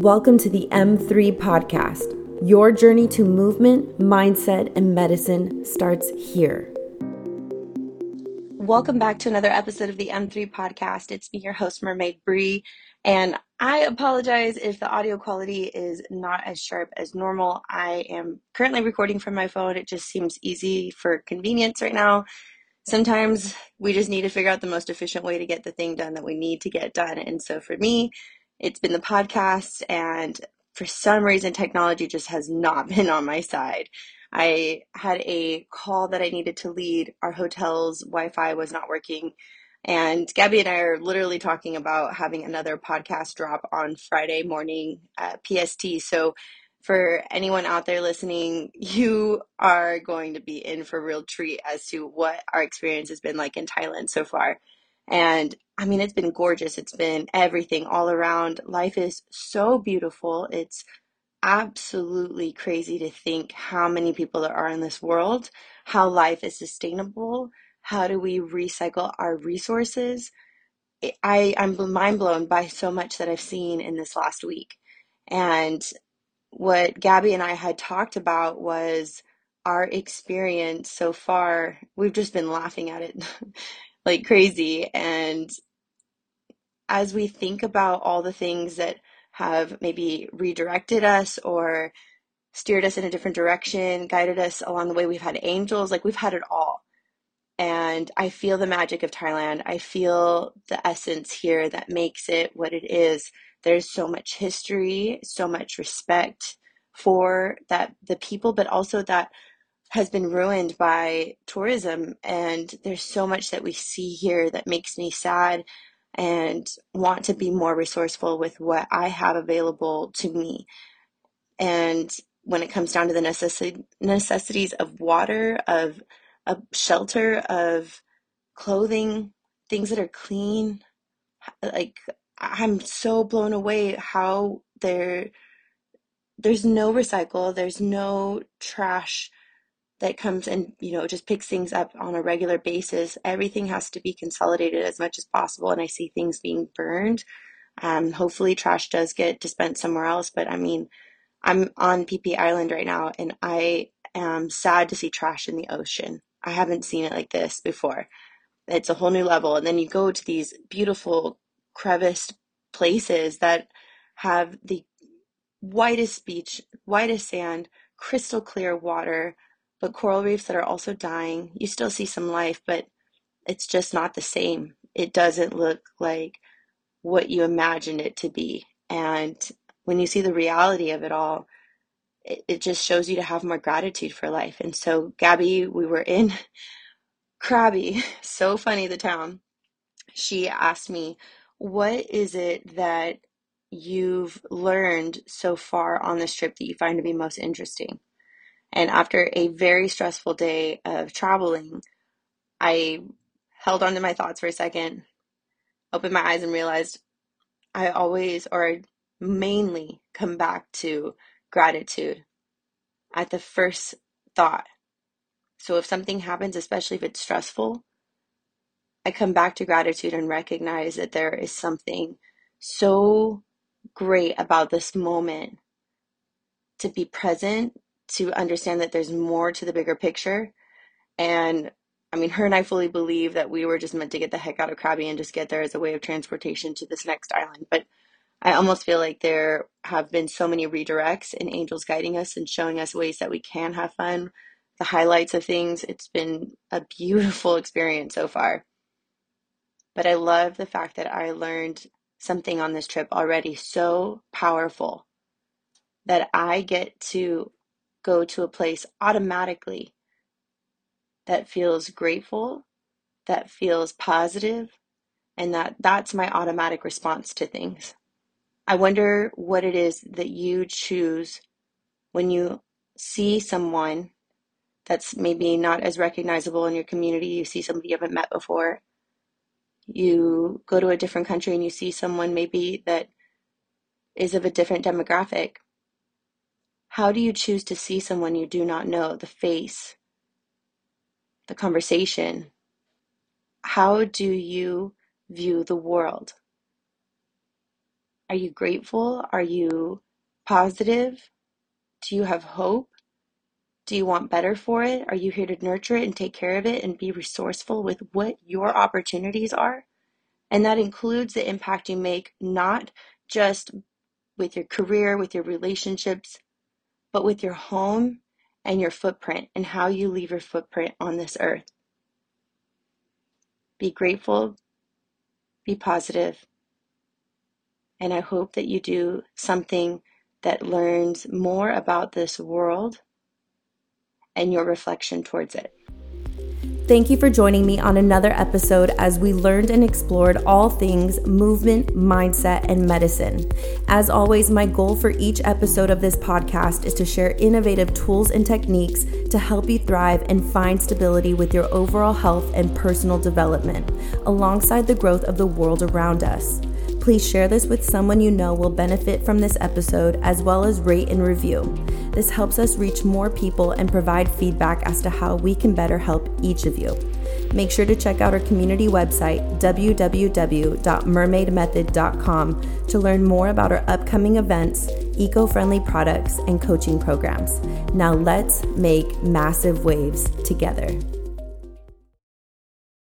Welcome to the M3 podcast. Your journey to movement, mindset, and medicine starts here. Welcome back to another episode of the M3 podcast. It's me, your host, Mermaid Bre, and I apologize if the audio quality is not as sharp as normal. I am currently recording from my phone. It just seems easy for convenience right now. Sometimes we just need to figure out the most efficient way to get the thing done that we need to get done. And so for me, it's been the podcast, and for some reason, technology just has not been on my side. I had a call that I needed to lead. Our hotel's Wi Fi was not working. And Gaby and I are literally talking about having another podcast drop on Friday morning PST. So, for anyone out there listening, you are going to be in for a real treat as to what our experience has been like in Thailand so far. And I mean, it's been gorgeous. It's been everything all around. Life is so beautiful. It's absolutely crazy to think how many people there are in this world, how life is sustainable, how do we recycle our resources. I, I'm mind blown by so much that I've seen in this last week. And what Gaby and I had talked about was our experience so far. We've just been laughing at it like crazy. And as we think about all the things that have maybe redirected us or steered us in a different direction, guided us along the way, we've had angels, like we've had it all. And I feel the magic of Thailand. I feel the essence here that makes it what it is. There's so much history, so much respect for that the people, but also that has been ruined by tourism. And there's so much that we see here that makes me sad and want to be more resourceful with what I have available to me. And when it comes down to the necessity, necessities of water, of, of shelter, of clothing, things that are clean, like I'm so blown away how there there's no recycle, there's no trash that comes and you know just picks things up on a regular basis. Everything has to be consolidated as much as possible and i see things being burned. Um, hopefully trash does get dispensed somewhere else but i mean i'm on Phi island right now and i am sad to see trash in the ocean. I haven't seen it like this before. It's a whole new level and then you go to these beautiful creviced places that have the whitest beach whitest sand crystal clear water but coral reefs that are also dying. You still see some life, but it's just not the same. It doesn't look like what you imagined it to be. And when you see the reality of it all, it, it just shows you to have more gratitude for life. And so, Gaby, we were in Krabi, so funny the town. She asked me, What is it that you've learned so far on this trip that you find to be most interesting? And after a very stressful day of traveling, I held on to my thoughts for a second, opened my eyes, and realized I always or I mainly come back to gratitude at the first thought. So if something happens, especially if it's stressful, I come back to gratitude and recognize that there is something so great about this moment to be present to understand that there's more to the bigger picture. And I mean, her and I fully believe that we were just meant to get the heck out of Krabi and just get there as a way of transportation to this next island. But I almost feel like there have been so many redirects and angels guiding us and showing us ways that we can have fun, the highlights of things. It's been a beautiful experience so far. But I love the fact that I learned something on this trip already so powerful that I get to go to a place automatically that feels grateful, that feels positive, and that that's my automatic response to things. I wonder what it is that you choose when you see someone that's maybe not as recognizable in your community, you see somebody you haven't met before. You go to a different country and you see someone maybe that is of a different demographic how do you choose to see someone you do not know, the face, the conversation? How do you view the world? Are you grateful? Are you positive? Do you have hope? Do you want better for it? Are you here to nurture it and take care of it and be resourceful with what your opportunities are? And that includes the impact you make, not just with your career, with your relationships, but with your home and your footprint and how you leave your footprint on this earth. Be grateful, be positive, and I hope that you do something that learns more about this world and your reflection towards it. Thank you for joining me on another episode as we learned and explored all things movement, mindset, and medicine. As always, my goal for each episode of this podcast is to share innovative tools and techniques to help you thrive and find stability with your overall health and personal development, alongside the growth of the world around us. Please share this with someone you know will benefit from this episode, as well as rate and review. This helps us reach more people and provide feedback as to how we can better help each of you. Make sure to check out our community website, www.mermaidmethod.com, to learn more about our upcoming events, eco friendly products, and coaching programs. Now let's make massive waves together.